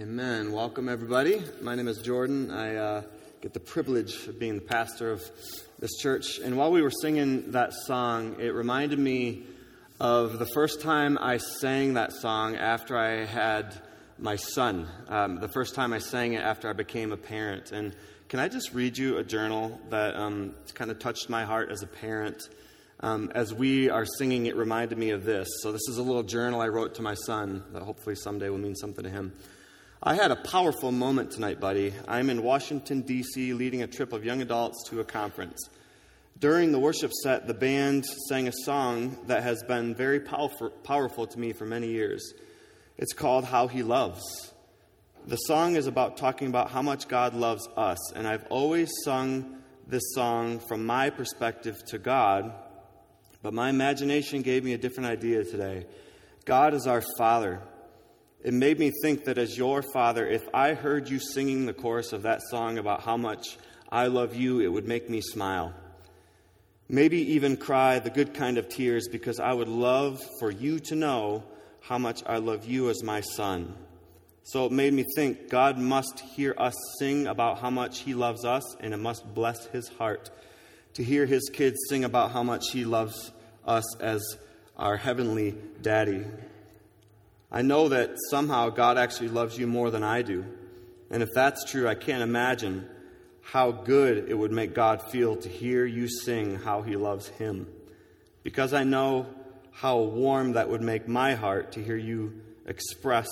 Amen. Welcome, everybody. My name is Jordan. I uh, get the privilege of being the pastor of this church. And while we were singing that song, it reminded me of the first time I sang that song after I had my son. Um, the first time I sang it after I became a parent. And can I just read you a journal that um, kind of touched my heart as a parent? Um, as we are singing, it reminded me of this. So, this is a little journal I wrote to my son that hopefully someday will mean something to him. I had a powerful moment tonight, buddy. I'm in Washington, D.C., leading a trip of young adults to a conference. During the worship set, the band sang a song that has been very powerful, powerful to me for many years. It's called How He Loves. The song is about talking about how much God loves us, and I've always sung this song from my perspective to God, but my imagination gave me a different idea today. God is our Father. It made me think that as your father, if I heard you singing the chorus of that song about how much I love you, it would make me smile. Maybe even cry the good kind of tears because I would love for you to know how much I love you as my son. So it made me think God must hear us sing about how much He loves us, and it must bless His heart to hear His kids sing about how much He loves us as our heavenly daddy. I know that somehow God actually loves you more than I do. And if that's true, I can't imagine how good it would make God feel to hear you sing how he loves him. Because I know how warm that would make my heart to hear you express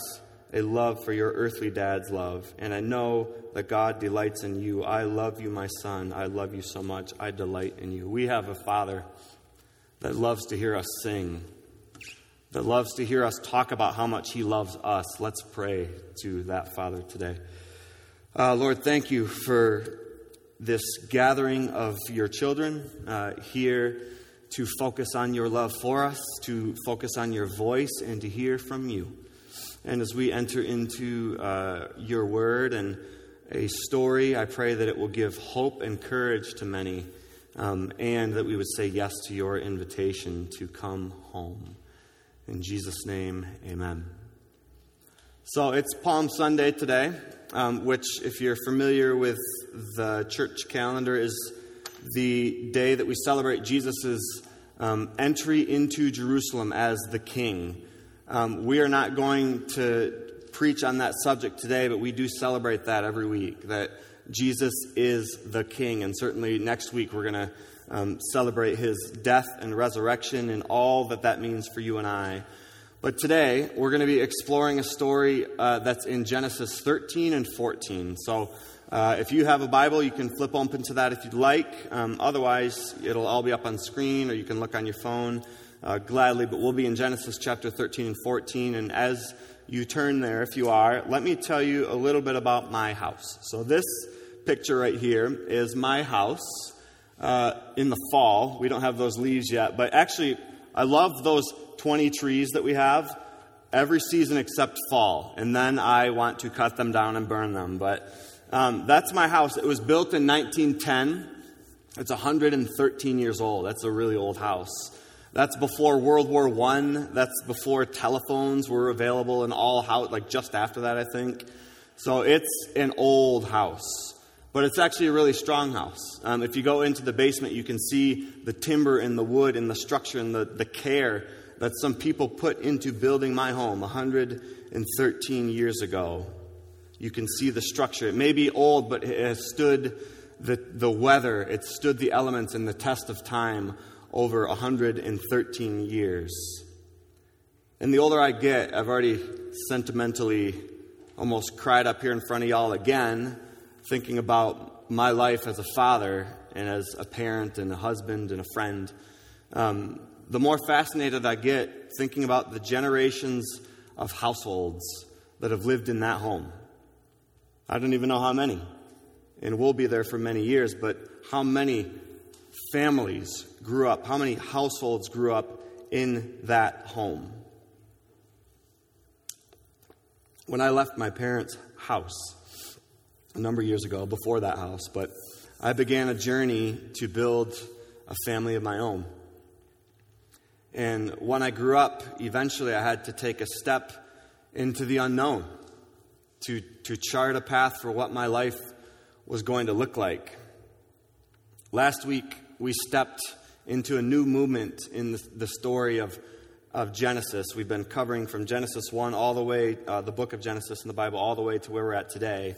a love for your earthly dad's love. And I know that God delights in you. I love you, my son. I love you so much. I delight in you. We have a father that loves to hear us sing that loves to hear us talk about how much He loves us. Let's pray to that Father today. Uh, Lord, thank you for this gathering of your children uh, here to focus on your love for us, to focus on your voice, and to hear from you. And as we enter into uh, your word and a story, I pray that it will give hope and courage to many, um, and that we would say yes to your invitation to come home. In Jesus' name, amen. So it's Palm Sunday today, um, which, if you're familiar with the church calendar, is the day that we celebrate Jesus' um, entry into Jerusalem as the king. Um, we are not going to preach on that subject today, but we do celebrate that every week, that Jesus is the king. And certainly next week we're going to um, celebrate his death and resurrection and all that that means for you and I. But today, we're going to be exploring a story uh, that's in Genesis 13 and 14. So, uh, if you have a Bible, you can flip open to that if you'd like. Um, otherwise, it'll all be up on screen, or you can look on your phone uh, gladly. But we'll be in Genesis chapter 13 and 14. And as you turn there, if you are, let me tell you a little bit about my house. So, this picture right here is my house uh, in the fall. We don't have those leaves yet, but actually, I love those 20 trees that we have every season except fall, and then I want to cut them down and burn them. But um, that's my house. It was built in 1910. It's 113 years old. That's a really old house. That's before World War I. That's before telephones were available in all house, like just after that, I think. So it's an old house but it's actually a really strong house. Um, if you go into the basement, you can see the timber and the wood and the structure and the, the care that some people put into building my home 113 years ago. You can see the structure. It may be old, but it has stood the, the weather, it stood the elements and the test of time over 113 years. And the older I get, I've already sentimentally almost cried up here in front of y'all again thinking about my life as a father and as a parent and a husband and a friend, um, the more fascinated I get thinking about the generations of households that have lived in that home. I don't even know how many, and we'll be there for many years, but how many families grew up, how many households grew up in that home. When I left my parents' house, a number of years ago, before that house, but I began a journey to build a family of my own. And when I grew up, eventually I had to take a step into the unknown. to, to chart a path for what my life was going to look like. Last week, we stepped into a new movement in the, the story of, of Genesis. We've been covering from Genesis 1 all the way, uh, the book of Genesis in the Bible, all the way to where we're at today.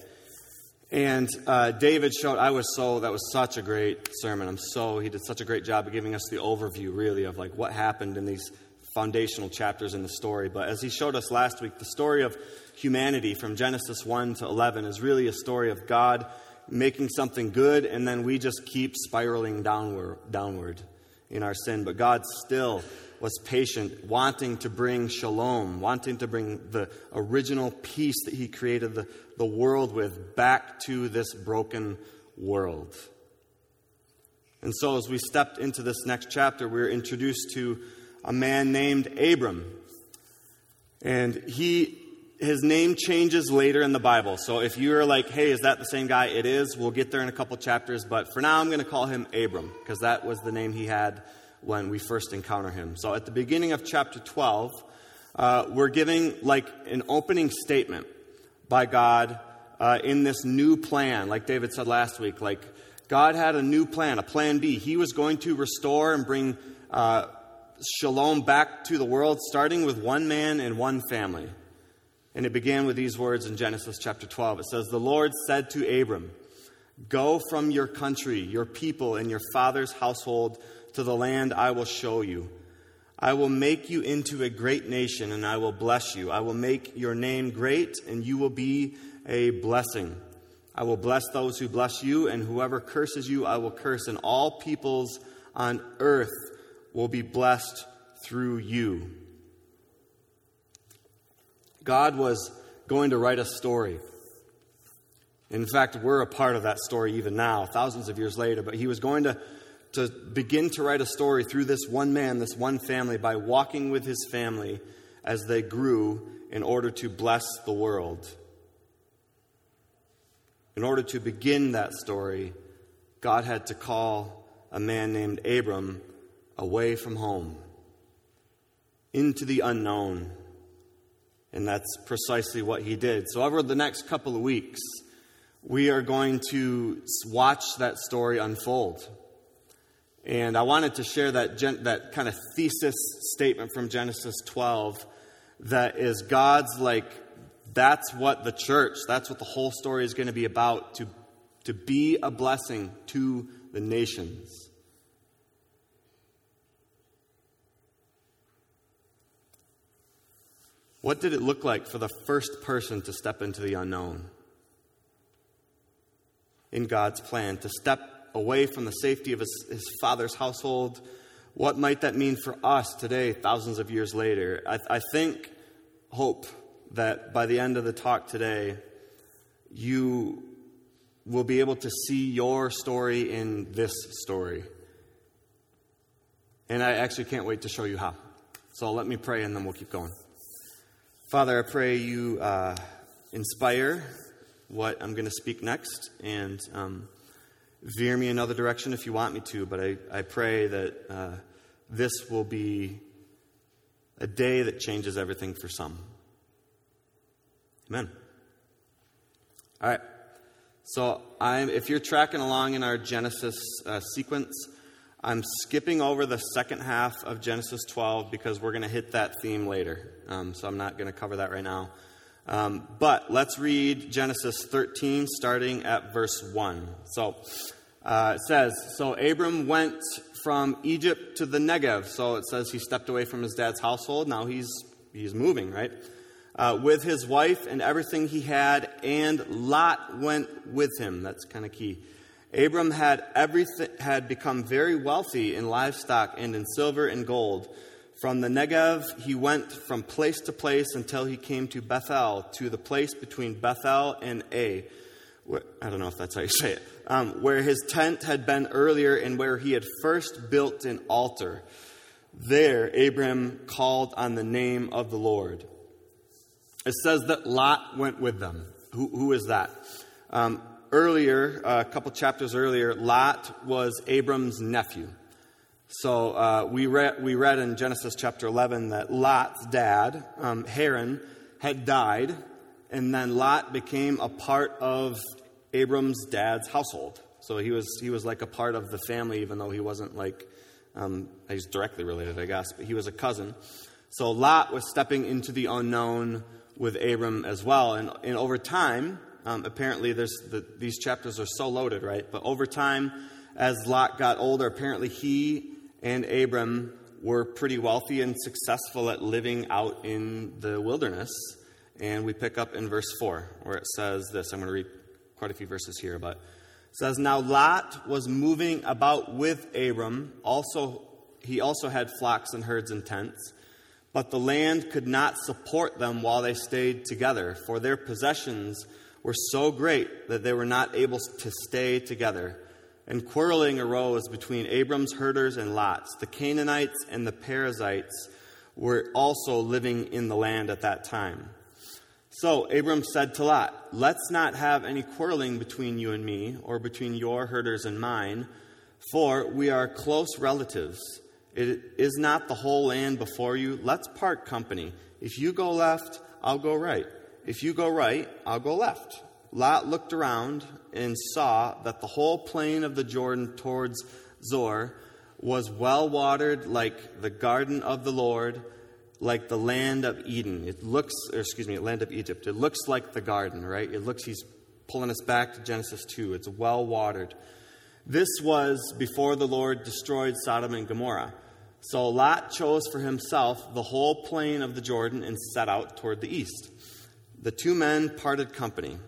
And uh, David showed, I was so, that was such a great sermon. I'm so, he did such a great job of giving us the overview, really, of like what happened in these foundational chapters in the story. But as he showed us last week, the story of humanity from Genesis 1 to 11 is really a story of God making something good, and then we just keep spiraling downward, downward in our sin. But God still was patient, wanting to bring shalom, wanting to bring the original peace that He created the, the world with back to this broken world. And so, as we stepped into this next chapter, we we're introduced to a man named Abram. And he his name changes later in the Bible. So if you're like, hey, is that the same guy? It is. We'll get there in a couple chapters. But for now, I'm going to call him Abram because that was the name he had when we first encounter him. So at the beginning of chapter 12, uh, we're giving like an opening statement by God uh, in this new plan, like David said last week. Like God had a new plan, a plan B. He was going to restore and bring uh, shalom back to the world, starting with one man and one family. And it began with these words in Genesis chapter 12. It says, The Lord said to Abram, Go from your country, your people, and your father's household to the land I will show you. I will make you into a great nation, and I will bless you. I will make your name great, and you will be a blessing. I will bless those who bless you, and whoever curses you, I will curse, and all peoples on earth will be blessed through you. God was going to write a story. In fact, we're a part of that story even now, thousands of years later. But he was going to, to begin to write a story through this one man, this one family, by walking with his family as they grew in order to bless the world. In order to begin that story, God had to call a man named Abram away from home into the unknown and that's precisely what he did. So, over the next couple of weeks, we are going to watch that story unfold. And I wanted to share that, gen- that kind of thesis statement from Genesis 12 that is God's like, that's what the church, that's what the whole story is going to be about to, to be a blessing to the nations. What did it look like for the first person to step into the unknown? In God's plan, to step away from the safety of his, his father's household. What might that mean for us today, thousands of years later? I, I think, hope that by the end of the talk today, you will be able to see your story in this story. And I actually can't wait to show you how. So let me pray and then we'll keep going. Father, I pray you uh, inspire what I'm going to speak next and um, veer me another direction if you want me to. But I, I pray that uh, this will be a day that changes everything for some. Amen. All right. So, I'm, if you're tracking along in our Genesis uh, sequence, I'm skipping over the second half of Genesis 12 because we're going to hit that theme later. Um, so I'm not going to cover that right now. Um, but let's read Genesis 13, starting at verse 1. So uh, it says So Abram went from Egypt to the Negev. So it says he stepped away from his dad's household. Now he's, he's moving, right? Uh, with his wife and everything he had, and Lot went with him. That's kind of key. Abram had, everything, had become very wealthy in livestock and in silver and gold. From the Negev, he went from place to place until he came to Bethel, to the place between Bethel and A. I don't know if that's how you say it. Um, where his tent had been earlier and where he had first built an altar. There, Abram called on the name of the Lord. It says that Lot went with them. who, who is that? Um, earlier, a couple chapters earlier, Lot was Abram's nephew. So uh, we, read, we read in Genesis chapter 11 that Lot's dad, um, Haran, had died, and then Lot became a part of Abram's dad's household. So he was, he was like a part of the family, even though he wasn't like, um, he's directly related, I guess, but he was a cousin. So Lot was stepping into the unknown with Abram as well. And, and over time, um, apparently the, these chapters are so loaded, right? But over time, as Lot got older, apparently he and Abram were pretty wealthy and successful at living out in the wilderness. And we pick up in verse 4, where it says this. I'm going to read quite a few verses here, but it says, Now Lot was moving about with Abram. Also, he also had flocks and herds and tents. But the land could not support them while they stayed together, for their possessions were so great that they were not able to stay together. And quarreling arose between Abram's herders and Lot's. The Canaanites and the Perizzites were also living in the land at that time. So Abram said to Lot, Let's not have any quarreling between you and me, or between your herders and mine, for we are close relatives. It is not the whole land before you. Let's part company. If you go left, I'll go right. If you go right, I'll go left. Lot looked around and saw that the whole plain of the Jordan towards Zoar was well watered like the garden of the Lord, like the land of Eden. It looks, or excuse me, land of Egypt. It looks like the garden, right? It looks, he's pulling us back to Genesis 2. It's well watered. This was before the Lord destroyed Sodom and Gomorrah. So Lot chose for himself the whole plain of the Jordan and set out toward the east. The two men parted company.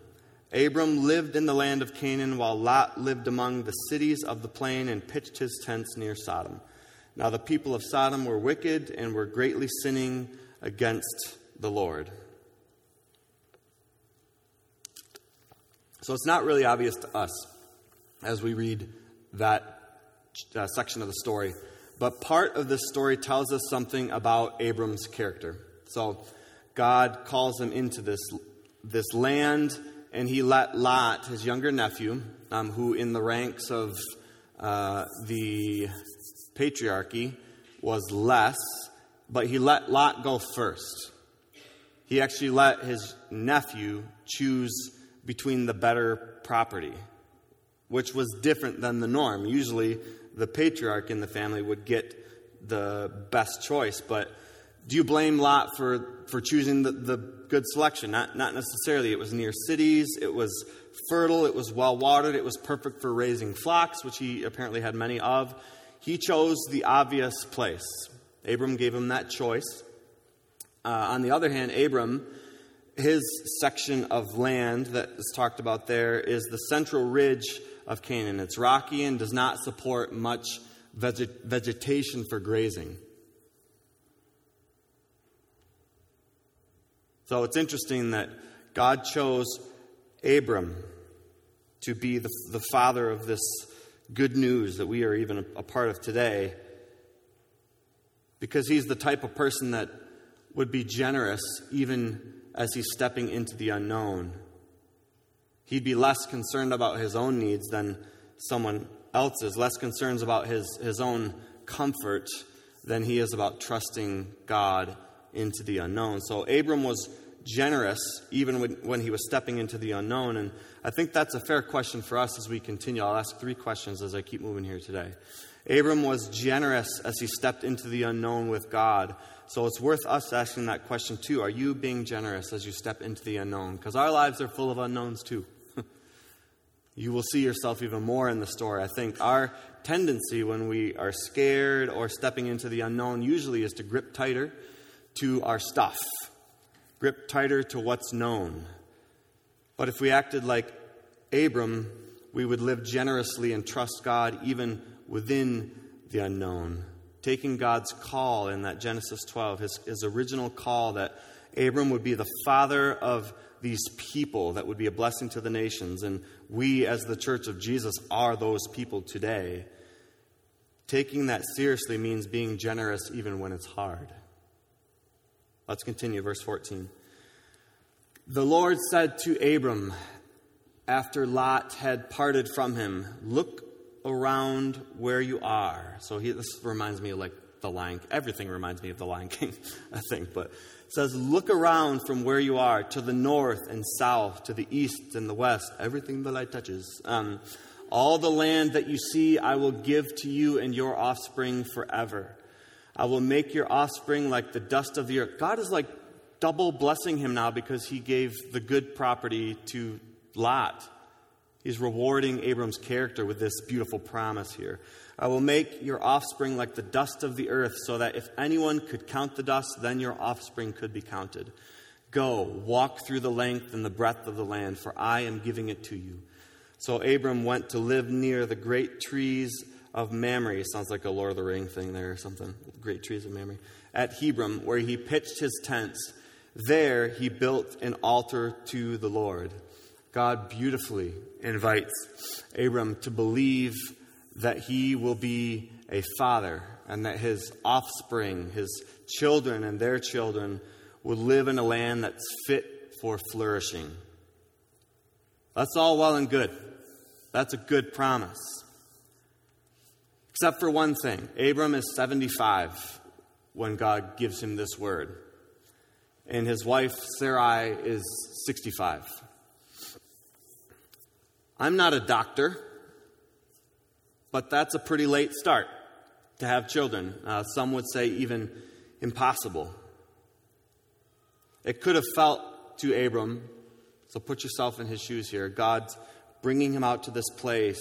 Abram lived in the land of Canaan, while Lot lived among the cities of the plain and pitched his tents near Sodom. Now the people of Sodom were wicked and were greatly sinning against the Lord. So it's not really obvious to us as we read that uh, section of the story, but part of this story tells us something about Abram's character. So God calls him into this, this land and he let Lot, his younger nephew, um, who in the ranks of uh, the patriarchy was less, but he let Lot go first. He actually let his nephew choose between the better property, which was different than the norm. Usually, the patriarch in the family would get the best choice, but do you blame Lot for, for choosing the, the good selection? Not, not necessarily. It was near cities, it was fertile, it was well watered, it was perfect for raising flocks, which he apparently had many of. He chose the obvious place. Abram gave him that choice. Uh, on the other hand, Abram, his section of land that is talked about there is the central ridge of Canaan. It's rocky and does not support much vegetation for grazing. So it's interesting that God chose Abram to be the, the father of this good news that we are even a, a part of today because he's the type of person that would be generous even as he's stepping into the unknown. He'd be less concerned about his own needs than someone else's, less concerns about his, his own comfort than he is about trusting God into the unknown. So Abram was generous even when, when he was stepping into the unknown. And I think that's a fair question for us as we continue. I'll ask three questions as I keep moving here today. Abram was generous as he stepped into the unknown with God. So it's worth us asking that question too. Are you being generous as you step into the unknown? Because our lives are full of unknowns too. you will see yourself even more in the story. I think our tendency when we are scared or stepping into the unknown usually is to grip tighter to our stuff grip tighter to what's known. But if we acted like Abram, we would live generously and trust God even within the unknown. Taking God's call in that Genesis 12, his, his original call that Abram would be the father of these people that would be a blessing to the nations. And we, as the church of Jesus, are those people today. Taking that seriously means being generous even when it's hard. Let's continue, verse 14. The Lord said to Abram, after Lot had parted from him, Look around where you are. So he, this reminds me of like the Lion Everything reminds me of the Lion King, I think. But it says, Look around from where you are to the north and south, to the east and the west, everything the light touches. Um, all the land that you see, I will give to you and your offspring forever. I will make your offspring like the dust of the earth. God is like double blessing him now because he gave the good property to Lot. He's rewarding Abram's character with this beautiful promise here. I will make your offspring like the dust of the earth, so that if anyone could count the dust, then your offspring could be counted. Go, walk through the length and the breadth of the land, for I am giving it to you. So Abram went to live near the great trees of Mamre. Sounds like a Lord of the Ring thing there or something. Great trees of Mamre. At Hebron, where he pitched his tents. There he built an altar to the Lord. God beautifully invites Abram to believe that he will be a father and that his offspring, his children and their children, will live in a land that's fit for flourishing. That's all well and good. That's a good promise. Except for one thing Abram is 75 when God gives him this word, and his wife Sarai is 65. I'm not a doctor, but that's a pretty late start to have children. Uh, some would say even impossible. It could have felt to Abram, so put yourself in his shoes here. God's bringing him out to this place,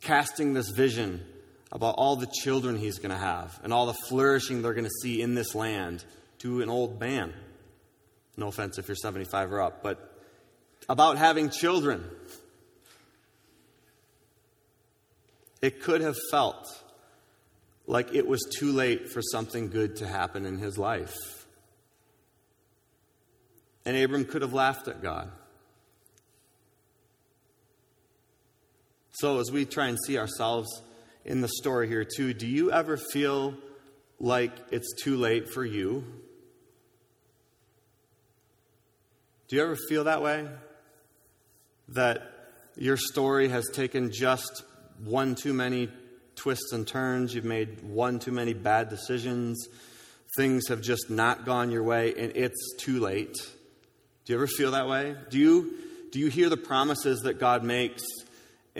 casting this vision about all the children he's going to have and all the flourishing they're going to see in this land to an old man. No offense if you're 75 or up, but about having children. It could have felt like it was too late for something good to happen in his life. And Abram could have laughed at God. So, as we try and see ourselves in the story here, too, do you ever feel like it's too late for you? Do you ever feel that way? that your story has taken just one too many twists and turns, you've made one too many bad decisions, things have just not gone your way, and it's too late. Do you ever feel that way? Do you, do you hear the promises that God makes,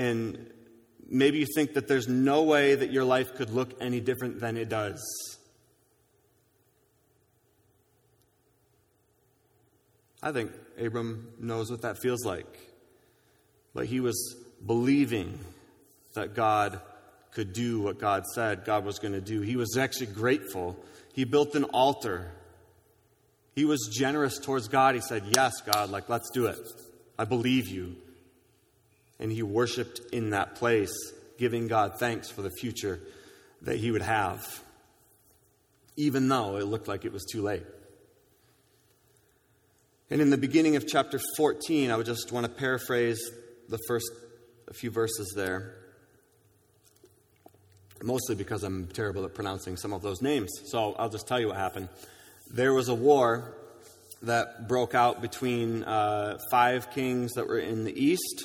and maybe you think that there's no way that your life could look any different than it does? I think Abram knows what that feels like. But he was believing that God could do what God said God was going to do. He was actually grateful. He built an altar. He was generous towards God. He said, Yes, God, like, let's do it. I believe you. And he worshiped in that place, giving God thanks for the future that he would have, even though it looked like it was too late. And in the beginning of chapter 14, I would just want to paraphrase the first a few verses there, mostly because I'm terrible at pronouncing some of those names. So I'll just tell you what happened. There was a war that broke out between uh, five kings that were in the east,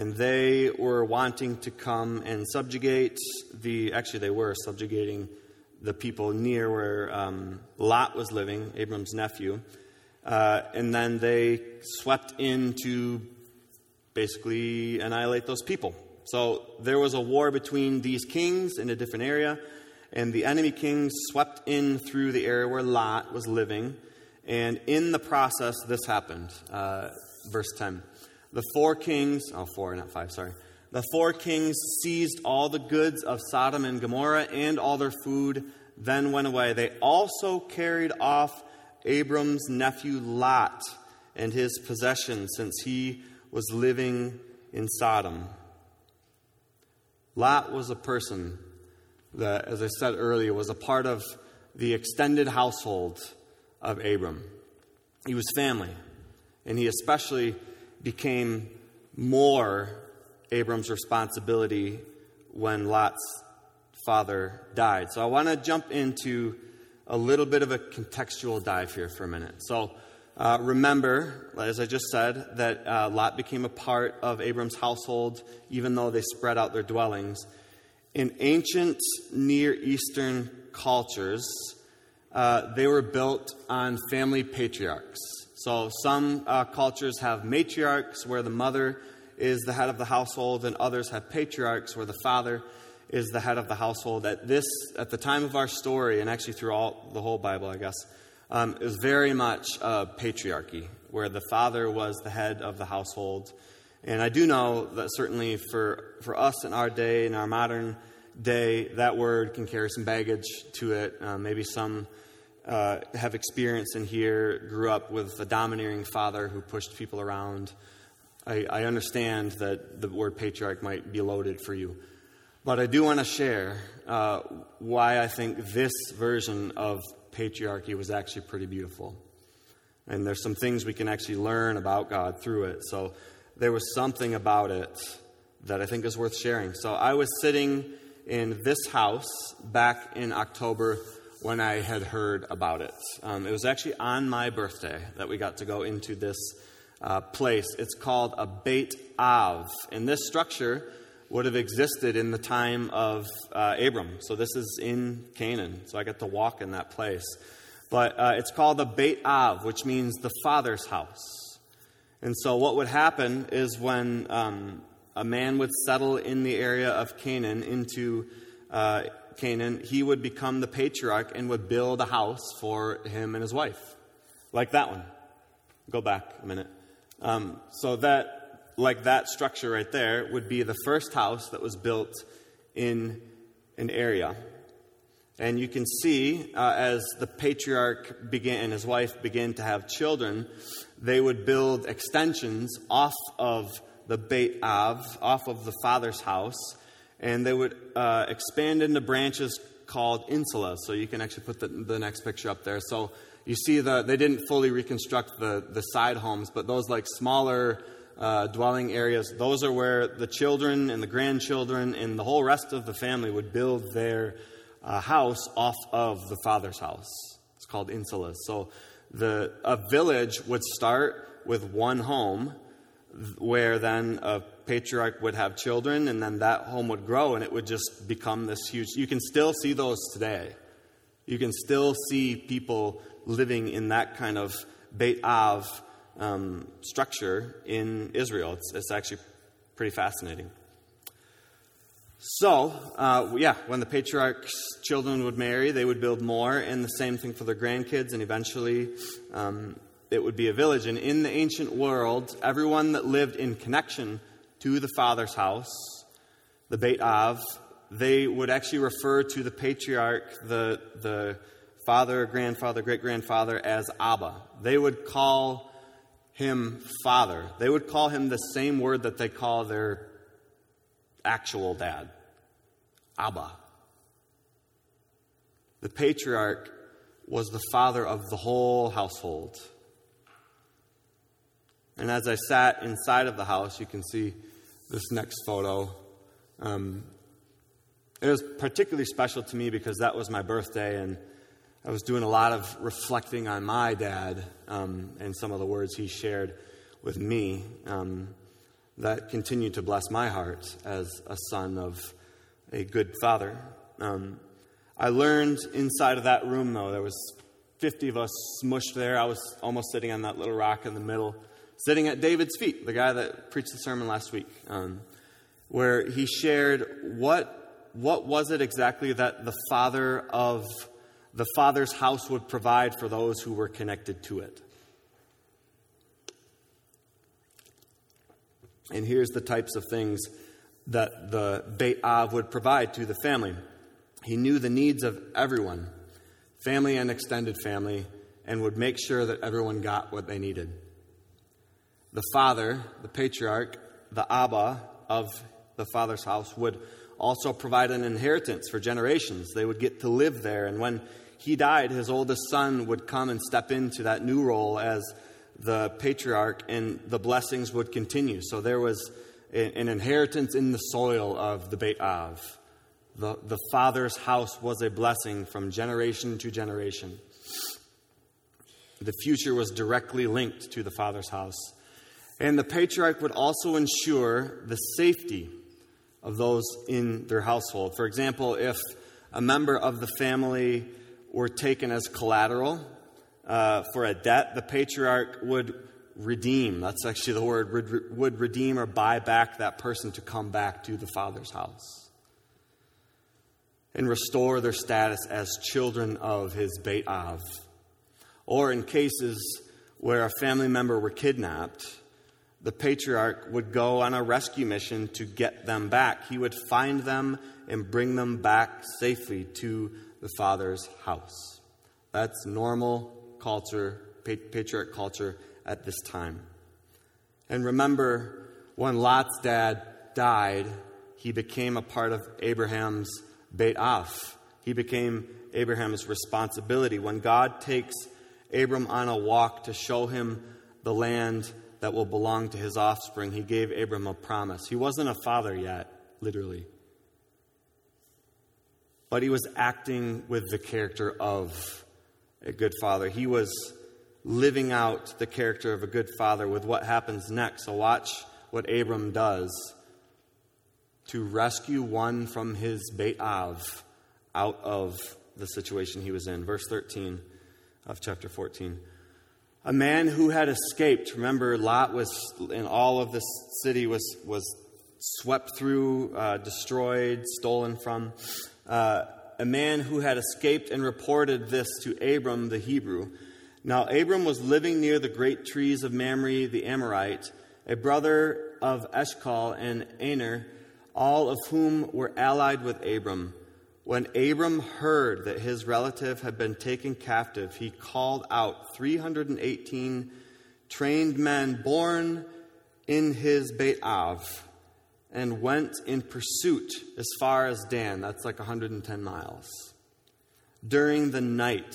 and they were wanting to come and subjugate the. Actually, they were subjugating the people near where um, Lot was living, Abram's nephew. Uh, and then they swept in to basically annihilate those people. So there was a war between these kings in a different area, and the enemy kings swept in through the area where Lot was living. And in the process, this happened. Uh, verse 10. The four kings, oh, four, not five, sorry. The four kings seized all the goods of Sodom and Gomorrah and all their food, then went away. They also carried off Abram's nephew Lot and his possessions, since he was living in Sodom. Lot was a person that, as I said earlier, was a part of the extended household of Abram. He was family, and he especially became more Abram's responsibility when Lot's father died. So I want to jump into a little bit of a contextual dive here for a minute. So uh, remember, as I just said, that uh, Lot became a part of Abram's household, even though they spread out their dwellings. in ancient Near Eastern cultures, uh, they were built on family patriarchs. So some uh, cultures have matriarchs where the mother is the head of the household, and others have patriarchs where the father is the head of the household. At this, at the time of our story, and actually throughout the whole Bible, I guess, um, is very much a patriarchy where the father was the head of the household. And I do know that certainly for, for us in our day, in our modern day, that word can carry some baggage to it. Uh, maybe some uh, have experienced in here grew up with a domineering father who pushed people around. I, I understand that the word patriarch might be loaded for you. But I do want to share uh, why I think this version of patriarchy was actually pretty beautiful. And there's some things we can actually learn about God through it. So there was something about it that I think is worth sharing. So I was sitting in this house back in October when I had heard about it. Um, it was actually on my birthday that we got to go into this uh, place. It's called a Beit Av. And this structure would have existed in the time of uh, Abram. So this is in Canaan. So I got to walk in that place. But uh, it's called the Beit Av, which means the father's house. And so what would happen is when um, a man would settle in the area of Canaan into uh, Canaan, he would become the patriarch and would build a house for him and his wife, like that one. Go back a minute. Um, so that like that structure right there, would be the first house that was built in an area. And you can see uh, as the patriarch began and his wife began to have children, they would build extensions off of the Beit Av, off of the father's house, and they would uh, expand into branches called insula. So you can actually put the, the next picture up there. So you see the they didn't fully reconstruct the the side homes, but those like smaller uh, dwelling areas, those are where the children and the grandchildren and the whole rest of the family would build their uh, house off of the father's house. It's called insula. So the, a village would start with one home where then a patriarch would have children and then that home would grow and it would just become this huge you can still see those today you can still see people living in that kind of beit av um, structure in Israel. It's, it's actually pretty fascinating. So, uh, yeah, when the patriarch's children would marry, they would build more, and the same thing for their grandkids, and eventually um, it would be a village. And in the ancient world, everyone that lived in connection to the father's house, the Beit Av, they would actually refer to the patriarch, the, the father, grandfather, great grandfather, as Abba. They would call him father. They would call him the same word that they call their actual dad Abba. The patriarch was the father of the whole household. And as I sat inside of the house, you can see this next photo. Um, it was particularly special to me because that was my birthday, and I was doing a lot of reflecting on my dad um, and some of the words he shared with me um, that continued to bless my heart as a son of a good father. Um, I learned inside of that room, though, there was 50 of us smushed there. I was almost sitting on that little rock in the middle, sitting at David's feet, the guy that preached the sermon last week, um, where he shared what, what was it exactly that the father of the Father's house would provide for those who were connected to it. And here's the types of things that the Beit Av would provide to the family. He knew the needs of everyone, family and extended family, and would make sure that everyone got what they needed. The father, the patriarch, the Abba of the father's house, would also provide an inheritance for generations. They would get to live there, and when he died, his oldest son would come and step into that new role as the patriarch, and the blessings would continue. So there was an inheritance in the soil of the Beit Av. The, the father's house was a blessing from generation to generation. The future was directly linked to the father's house. And the patriarch would also ensure the safety of those in their household. For example, if a member of the family were taken as collateral uh, for a debt, the patriarch would redeem. That's actually the word, would redeem or buy back that person to come back to the father's house and restore their status as children of his Beit Av. Or in cases where a family member were kidnapped, the patriarch would go on a rescue mission to get them back. He would find them and bring them back safely to the father's house. That's normal culture, patriarch culture at this time. And remember, when Lot's dad died, he became a part of Abraham's Beit Av. He became Abraham's responsibility. When God takes Abram on a walk to show him the land that will belong to his offspring, he gave Abram a promise. He wasn't a father yet, literally. But he was acting with the character of a good father. He was living out the character of a good father with what happens next. So, watch what Abram does to rescue one from his Beit Av out of the situation he was in. Verse 13 of chapter 14. A man who had escaped, remember, Lot was in all of this city, was, was swept through, uh, destroyed, stolen from. Uh, a man who had escaped and reported this to Abram the Hebrew. Now, Abram was living near the great trees of Mamre the Amorite, a brother of Eshcol and Aner, all of whom were allied with Abram. When Abram heard that his relative had been taken captive, he called out 318 trained men born in his Beit Av and went in pursuit as far as Dan. That's like 110 miles. During the night,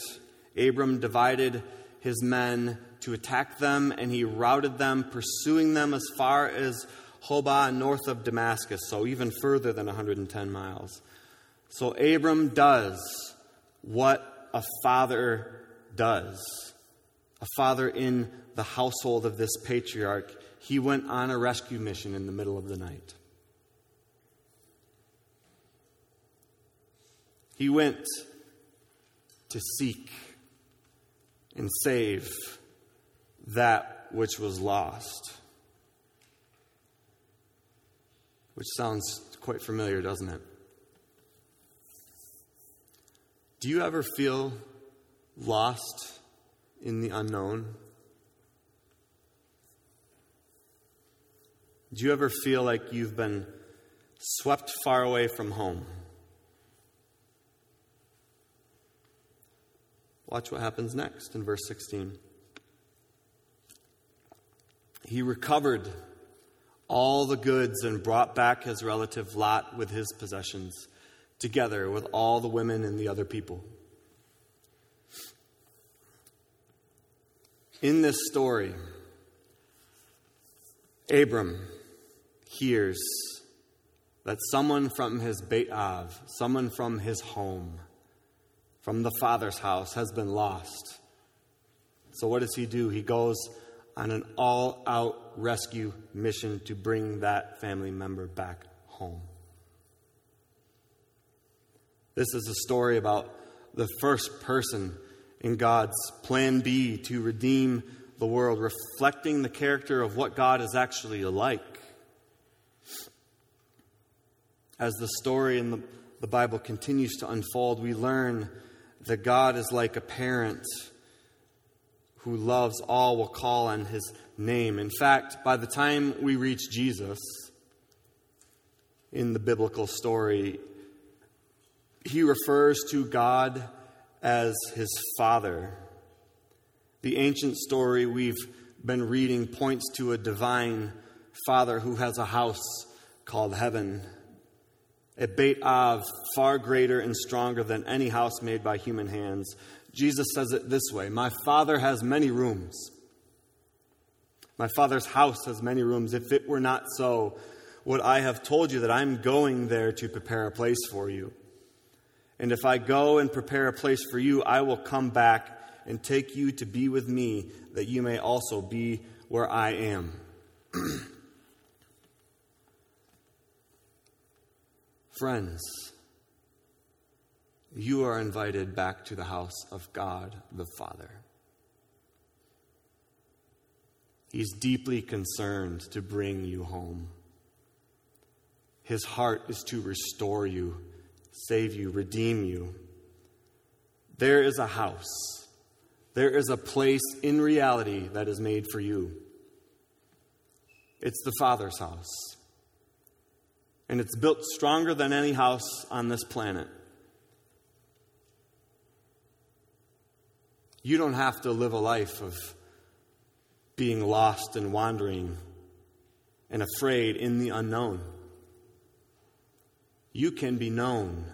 Abram divided his men to attack them, and he routed them, pursuing them as far as Hobah, north of Damascus, so even further than 110 miles. So Abram does what a father does. A father in the household of this patriarch. He went on a rescue mission in the middle of the night. He went to seek and save that which was lost. Which sounds quite familiar, doesn't it? Do you ever feel lost in the unknown? Do you ever feel like you've been swept far away from home? Watch what happens next in verse 16. He recovered all the goods and brought back his relative Lot with his possessions, together with all the women and the other people. In this story, Abram hears that someone from his Beit Av, someone from his home, from the Father's house has been lost. So, what does he do? He goes on an all out rescue mission to bring that family member back home. This is a story about the first person in God's plan B to redeem the world, reflecting the character of what God is actually like. As the story in the, the Bible continues to unfold, we learn that God is like a parent who loves all will call on his name. In fact, by the time we reach Jesus in the biblical story, he refers to God as his Father. The ancient story we've been reading points to a divine Father who has a house called heaven a Beit Av far greater and stronger than any house made by human hands. Jesus says it this way My Father has many rooms. My Father's house has many rooms. If it were not so, would I have told you that I'm going there to prepare a place for you? And if I go and prepare a place for you, I will come back and take you to be with me, that you may also be where I am. Friends, you are invited back to the house of God the Father. He's deeply concerned to bring you home. His heart is to restore you, save you, redeem you. There is a house, there is a place in reality that is made for you. It's the Father's house. And it's built stronger than any house on this planet. You don't have to live a life of being lost and wandering and afraid in the unknown. You can be known.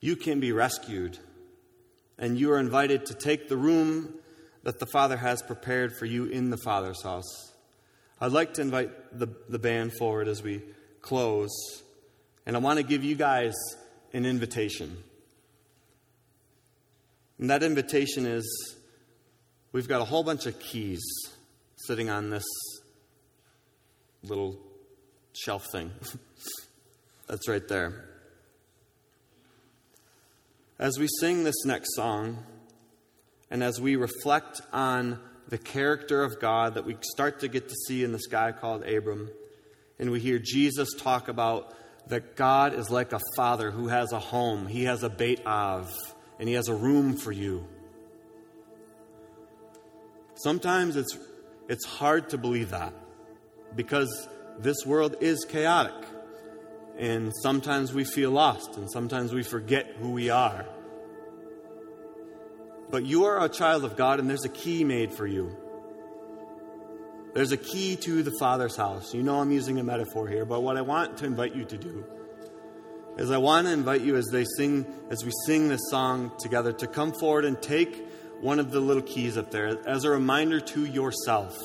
You can be rescued. And you are invited to take the room that the Father has prepared for you in the Father's house. I'd like to invite the, the band forward as we close. And I want to give you guys an invitation. And that invitation is we've got a whole bunch of keys sitting on this little shelf thing. That's right there. As we sing this next song, and as we reflect on the character of God that we start to get to see in this guy called Abram, and we hear Jesus talk about that God is like a father who has a home, he has a Beit Av, and he has a room for you. Sometimes it's, it's hard to believe that because this world is chaotic. And sometimes we feel lost, and sometimes we forget who we are. But you are a child of God, and there's a key made for you. There's a key to the Father's house. You know I'm using a metaphor here, but what I want to invite you to do is I want to invite you as they sing, as we sing this song together, to come forward and take one of the little keys up there as a reminder to yourself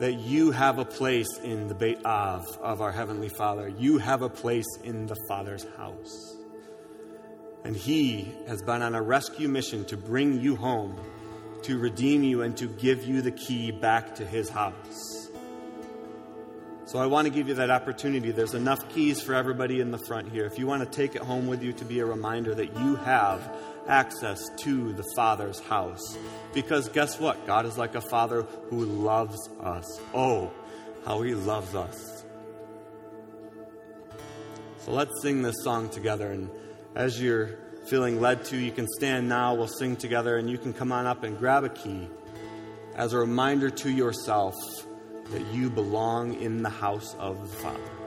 that you have a place in the Beit Av of our Heavenly Father. You have a place in the Father's house. And He has been on a rescue mission to bring you home, to redeem you, and to give you the key back to His house. So I want to give you that opportunity. There's enough keys for everybody in the front here. If you want to take it home with you to be a reminder that you have access to the Father's house. Because guess what? God is like a Father who loves us. Oh, how He loves us. So let's sing this song together. And as you're feeling led to, you can stand now. We'll sing together, and you can come on up and grab a key as a reminder to yourself that you belong in the house of the Father.